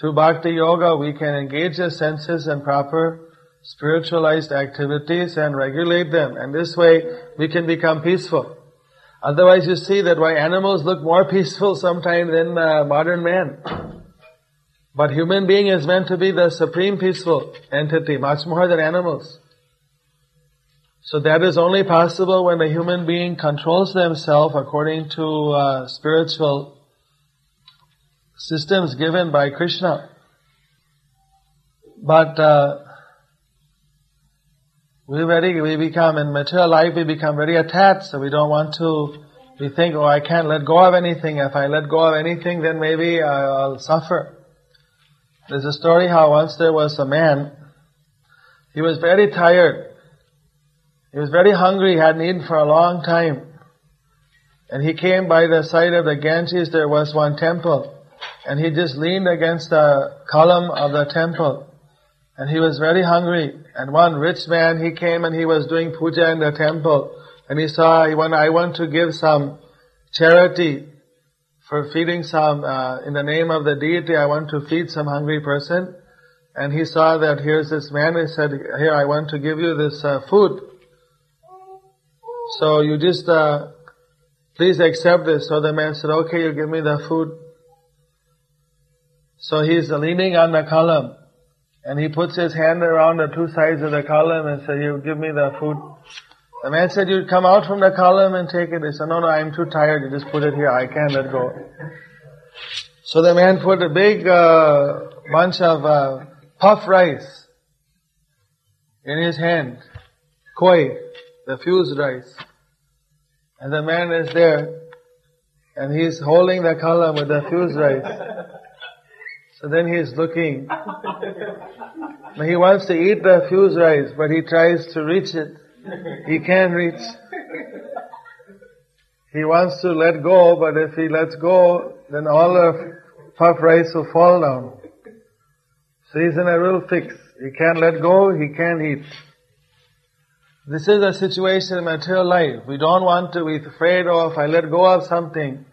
Through bhakti yoga, we can engage the senses in proper spiritualized activities and regulate them. And this way, we can become peaceful. Otherwise, you see that why animals look more peaceful sometimes than uh, modern man. But human being is meant to be the supreme peaceful entity, much more than animals. So that is only possible when the human being controls themselves according to uh, spiritual systems given by Krishna. But uh, we very we become in material life we become very attached, so we don't want to. We think, oh, I can't let go of anything. If I let go of anything, then maybe I'll suffer. There's a story how once there was a man, he was very tired. He was very hungry, he hadn't eaten for a long time. And he came by the side of the Ganges, there was one temple. And he just leaned against the column of the temple. And he was very hungry. And one rich man, he came and he was doing puja in the temple. And he saw, I want, I want to give some charity for feeding some, uh, in the name of the deity, I want to feed some hungry person. And he saw that here's this man, he said, here, I want to give you this uh, food. So you just, uh, please accept this. So the man said, okay, you give me the food. So he's leaning on the column. And he puts his hand around the two sides of the column and said, you give me the food. The man said, you come out from the column and take it. He said, no, no, I'm too tired. You just put it here. I can't let go. So the man put a big uh, bunch of uh, puff rice in his hand. Koi, the fused rice. And the man is there and he's holding the column with the fused rice. So then he's looking. he wants to eat the fused rice, but he tries to reach it. He can't reach. He wants to let go, but if he lets go, then all the puff rice will fall down. So he's in a real fix. He can't let go, he can't eat. This is a situation in material life. We don't want to, be afraid, of, if I let go of something,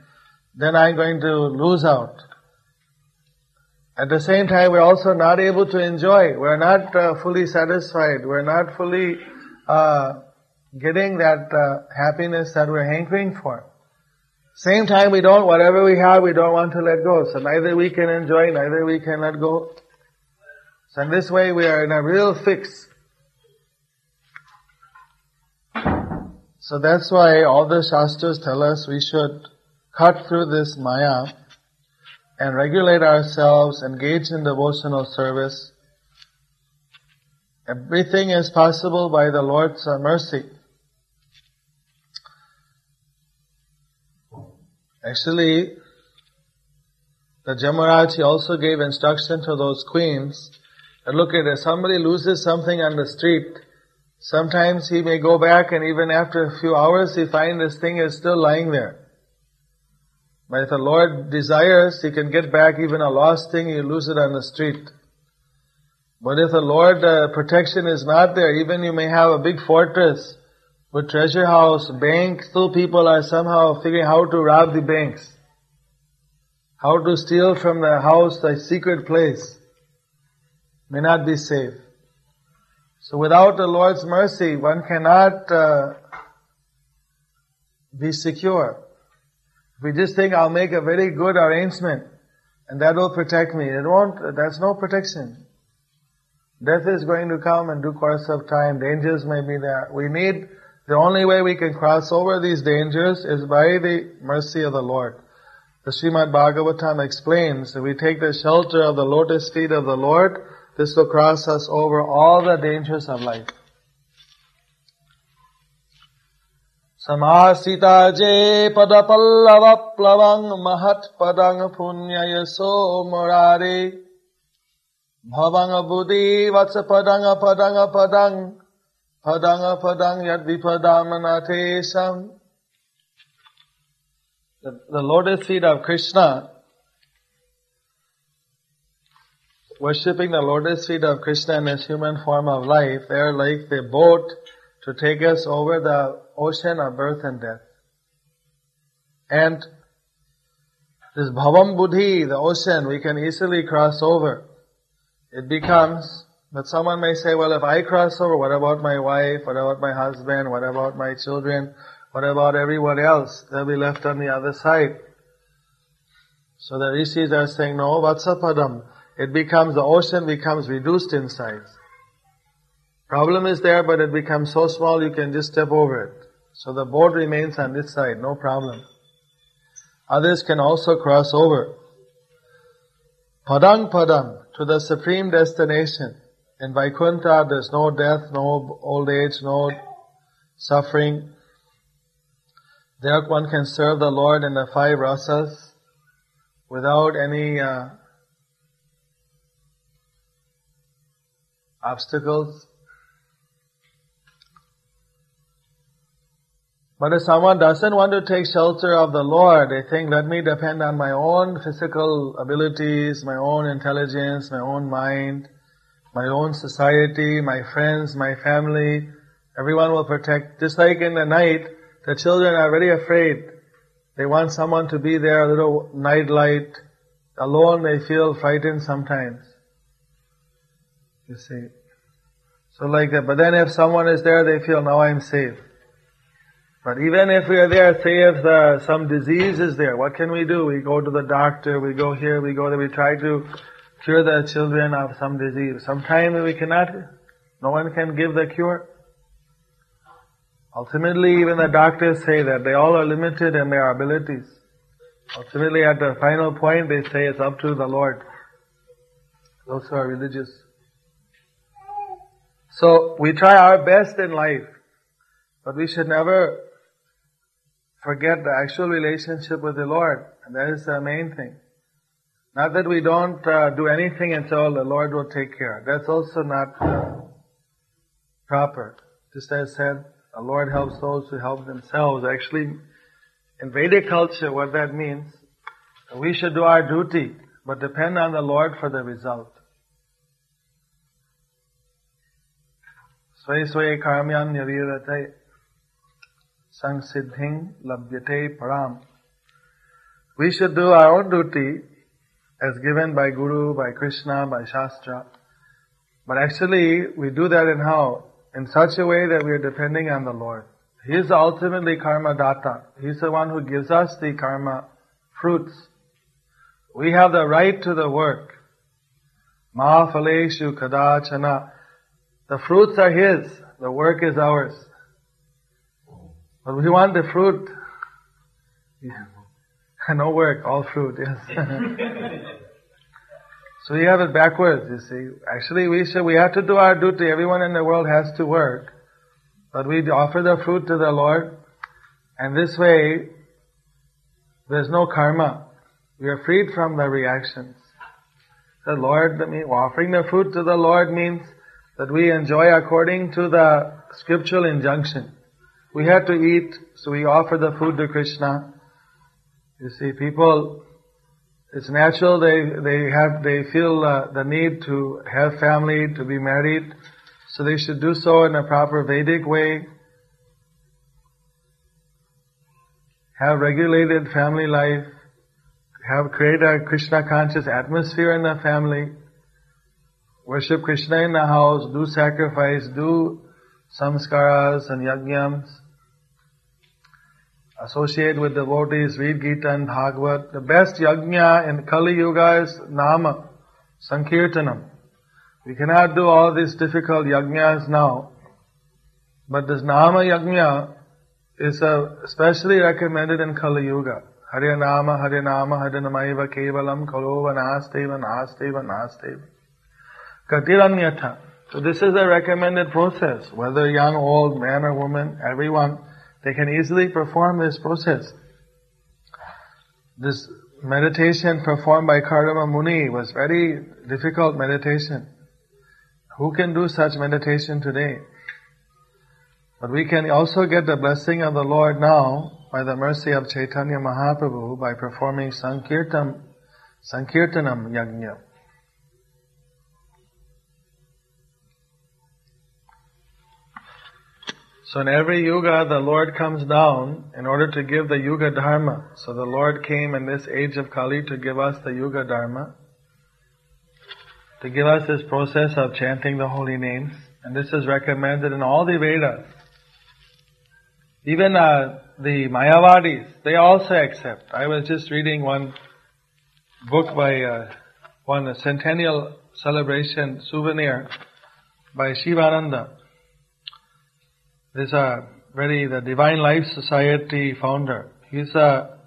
then I'm going to lose out. At the same time, we're also not able to enjoy. We're not uh, fully satisfied. We're not fully uh, getting that uh, happiness that we're hankering for. Same time, we don't, whatever we have, we don't want to let go. So neither we can enjoy, neither we can let go. So in this way, we are in a real fix. So that's why all the Shastras tell us we should cut through this Maya and regulate ourselves, engage in devotional service. Everything is possible by the Lord's mercy. Actually, the Jamaraj also gave instruction to those queens that look at it, somebody loses something on the street, sometimes he may go back and even after a few hours he find this thing is still lying there. But if the Lord desires, he can get back even a lost thing, you lose it on the street. But if the Lord uh, protection is not there, even you may have a big fortress with treasure house, bank, still people are somehow figuring how to rob the banks. How to steal from the house, the secret place. May not be safe. So without the Lord's mercy, one cannot uh, be secure. If we just think I'll make a very good arrangement and that will protect me, it won't, that's no protection. Death is going to come in due course of time. Dangers may be there. We need, the only way we can cross over these dangers is by the mercy of the Lord. The Srimad Bhagavatam explains we take the shelter of the lotus feet of the Lord, this will cross us over all the dangers of life. Samasita je padapallava plavang mahat padang punyayaso morare. Bhavang buddhi vatsa padang padang padang. Padang padang yad vipadamanathesam the, the lotus feet of Krishna, worshipping the lotus feet of Krishna in his human form of life, they are like the boat to take us over the ocean of birth and death. And this Bhavam Buddhi, the ocean, we can easily cross over. It becomes, but someone may say, well, if I cross over, what about my wife? What about my husband? What about my children? What about everyone else? They'll be left on the other side. So the rishis are saying, no, vatsapadam. It becomes, the ocean becomes reduced in size. Problem is there, but it becomes so small you can just step over it. So the boat remains on this side, no problem. Others can also cross over. Padang padang, to the supreme destination. In Vaikuntha, there's no death, no old age, no suffering. There one can serve the Lord in the five rasas without any uh, obstacles. But if someone doesn't want to take shelter of the Lord, they think, let me depend on my own physical abilities, my own intelligence, my own mind, my own society, my friends, my family, everyone will protect. Just like in the night, the children are very afraid. They want someone to be there, a little night light. Alone they feel frightened sometimes. You see. So like that. But then if someone is there, they feel, now I'm safe. But even if we are there, say if the, some disease is there, what can we do? We go to the doctor, we go here, we go there, we try to cure the children of some disease. Sometimes we cannot, no one can give the cure. Ultimately, even the doctors say that they all are limited in their abilities. Ultimately, at the final point, they say it's up to the Lord. Those who are religious. So, we try our best in life, but we should never forget the actual relationship with the Lord, and that is the main thing. Not that we don't uh, do anything until the Lord will take care. That's also not uh, proper. Just as I said, the Lord helps those who help themselves. Actually, in Vedic culture, what that means, we should do our duty, but depend on the Lord for the result. Sway karmyan yavirate samsiddhing labhyate param. We should do our own duty as given by Guru, by Krishna, by Shastra. But actually, we do that in how? in such a way that we are depending on the Lord. He is ultimately karma data. He's the one who gives us the karma fruits. We have the right to the work. Mahafaleshu kadachana. The fruits are His. The work is ours. But we want the fruit. Yeah. No work, all fruit, yes. so we have it backwards, you see. Actually, we should, we have to do our duty. Everyone in the world has to work. But we offer the fruit to the Lord. And this way, there's no karma. We are freed from the reactions. The Lord, I mean, offering the fruit to the Lord means that we enjoy according to the scriptural injunction. We have to eat, so we offer the food to Krishna. You see, people, it's natural they, they have, they feel uh, the need to have family, to be married, so they should do so in a proper Vedic way. Have regulated family life, have create a Krishna conscious atmosphere in the family, worship Krishna in the house, do sacrifice, do samskaras and yajnams, associate with devotees, read Gita and Bhagavad. The best yajna in Kali Yuga is Nama, Sankirtanam. We cannot do all these difficult yajnas now, but this Nama yajna is uh, especially recommended in Kali Yuga. Hare Nama, Hare Nama, Hare Namaiva Kevalam, Kalau Nasteva, Nasteva, Nasteva. Gatiranyatha. So this is a recommended process. Whether young, old, man or woman, everyone, they can easily perform this process. This meditation performed by Kardama Muni was very difficult meditation. Who can do such meditation today? But we can also get the blessing of the Lord now by the mercy of Chaitanya Mahaprabhu by performing Sankirtan, Sankirtanam Yajna. So in every yuga, the Lord comes down in order to give the yuga dharma. So the Lord came in this age of Kali to give us the yuga dharma, to give us this process of chanting the holy names. And this is recommended in all the Vedas. Even uh, the Mayavadis, they also accept. I was just reading one book by uh, one centennial celebration souvenir by Shivananda. This a very the Divine Life Society founder. He's a,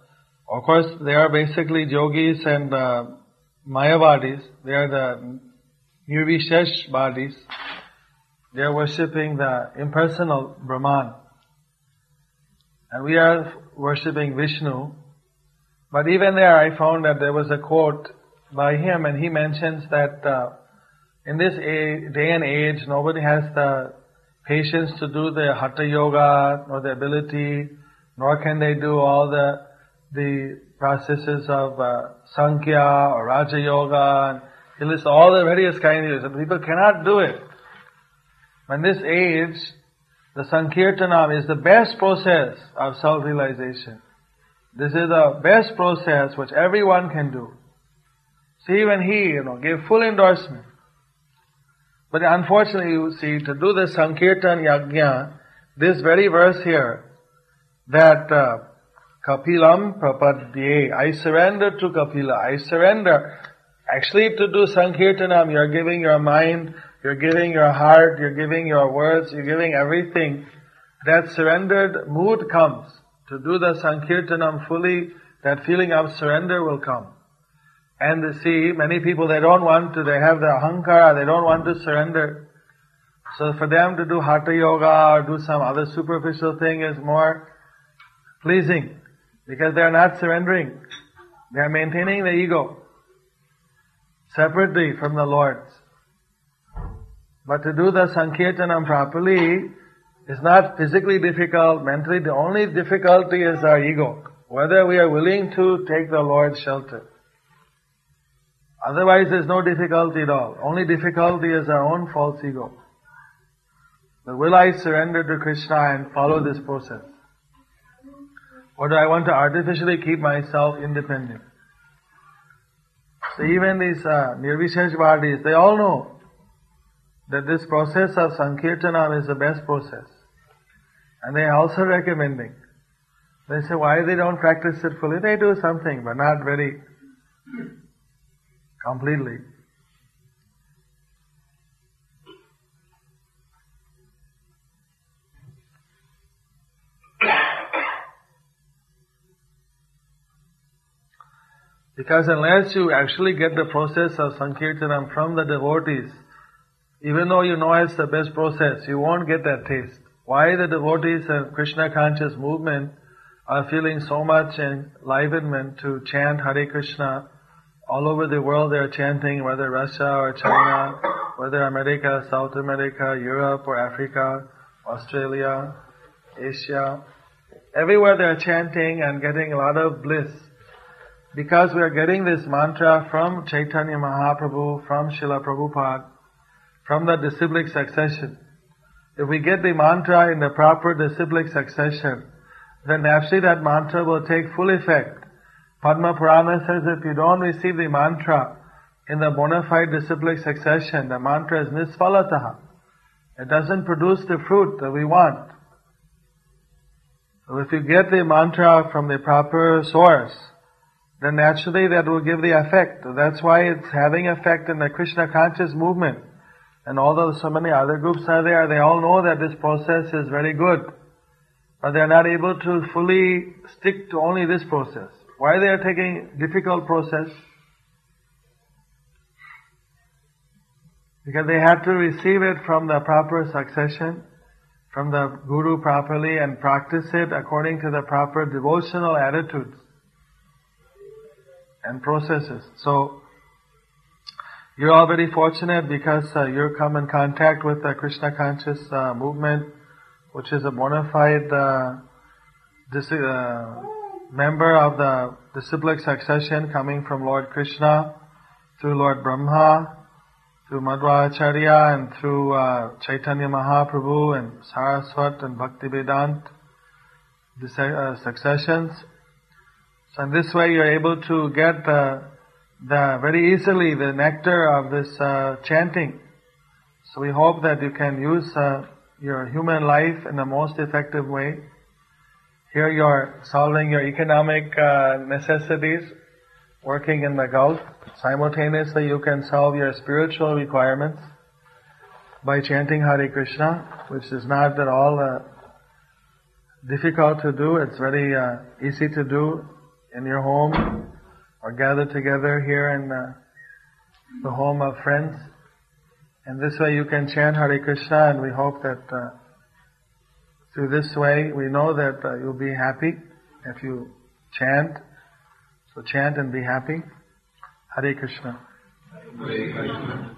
of course, they are basically yogis and uh, Mayavadis. They are the Nirvisheshavadis. They are worshipping the impersonal Brahman. And we are worshipping Vishnu. But even there I found that there was a quote by him and he mentions that uh, in this day and age nobody has the patience to do the hatha yoga nor the ability nor can they do all the the processes of uh, Sankhya or Raja Yoga he lists all the various kinds of people cannot do it. In this age, the Sankirtanam is the best process of self-realization. This is the best process which everyone can do. See, even he, you know, gave full endorsement. But unfortunately, you see, to do the Sankirtan Yajna, this very verse here, that uh, Kapilam Prapadye, I surrender to Kapila, I surrender. Actually, to do Sankirtanam, you're giving your mind you're giving your heart, you're giving your words, you're giving everything. That surrendered mood comes. To do the Sankirtanam fully, that feeling of surrender will come. And see, many people, they don't want to, they have the ahankara, they don't want to surrender. So for them to do hatha yoga or do some other superficial thing is more pleasing because they are not surrendering. They are maintaining the ego separately from the Lord. But to do the Sankirtanam properly is not physically difficult, mentally. The only difficulty is our ego. Whether we are willing to take the Lord's shelter. Otherwise there's no difficulty at all. Only difficulty is our own false ego. But will I surrender to Krishna and follow this process? Or do I want to artificially keep myself independent? So even these uh, Nirvishesh they all know that this process of Sankirtanam is the best process. And they are also recommending. They say why they don't practice it fully. They do something, but not very completely. Because unless you actually get the process of Sankirtanam from the devotees, even though you know it's the best process, you won't get that taste. Why the devotees and Krishna conscious movement are feeling so much enlivenment to chant Hare Krishna all over the world they are chanting, whether Russia or China, whether America, South America, Europe or Africa, Australia, Asia. Everywhere they are chanting and getting a lot of bliss. Because we are getting this mantra from Chaitanya Mahaprabhu, from Srila Prabhupada, from the disciplic succession. If we get the mantra in the proper disciplic succession, then naturally that mantra will take full effect. Padma Purana says if you don't receive the mantra in the bona fide disciplic succession, the mantra is nisphala mataha. It doesn't produce the fruit that we want. So if you get the mantra from the proper source, then naturally that will give the effect. That's why it's having effect in the Krishna conscious movement. And although so many other groups are there, they all know that this process is very good. But they are not able to fully stick to only this process. Why they are taking difficult process? Because they have to receive it from the proper succession, from the Guru properly and practice it according to the proper devotional attitudes and processes. So, you're very fortunate because uh, you come in contact with the Krishna conscious uh, movement, which is a bona fide uh, uh, member of the disciplic succession coming from Lord Krishna through Lord Brahma, through Madhvacharya and through uh, Chaitanya Mahaprabhu and Saraswat and Bhaktivedant the uh, successions. So in this way you're able to get the very easily the nectar of this uh, chanting. So we hope that you can use uh, your human life in the most effective way. Here you're solving your economic uh, necessities, working in the Gulf. Simultaneously you can solve your spiritual requirements by chanting Hare Krishna, which is not at all uh, difficult to do. It's very uh, easy to do in your home or gather together here in uh, the home of friends. And this way you can chant Hare Krishna and we hope that uh, through this way we know that uh, you'll be happy if you chant. So chant and be happy. Hare Krishna. Hare Krishna.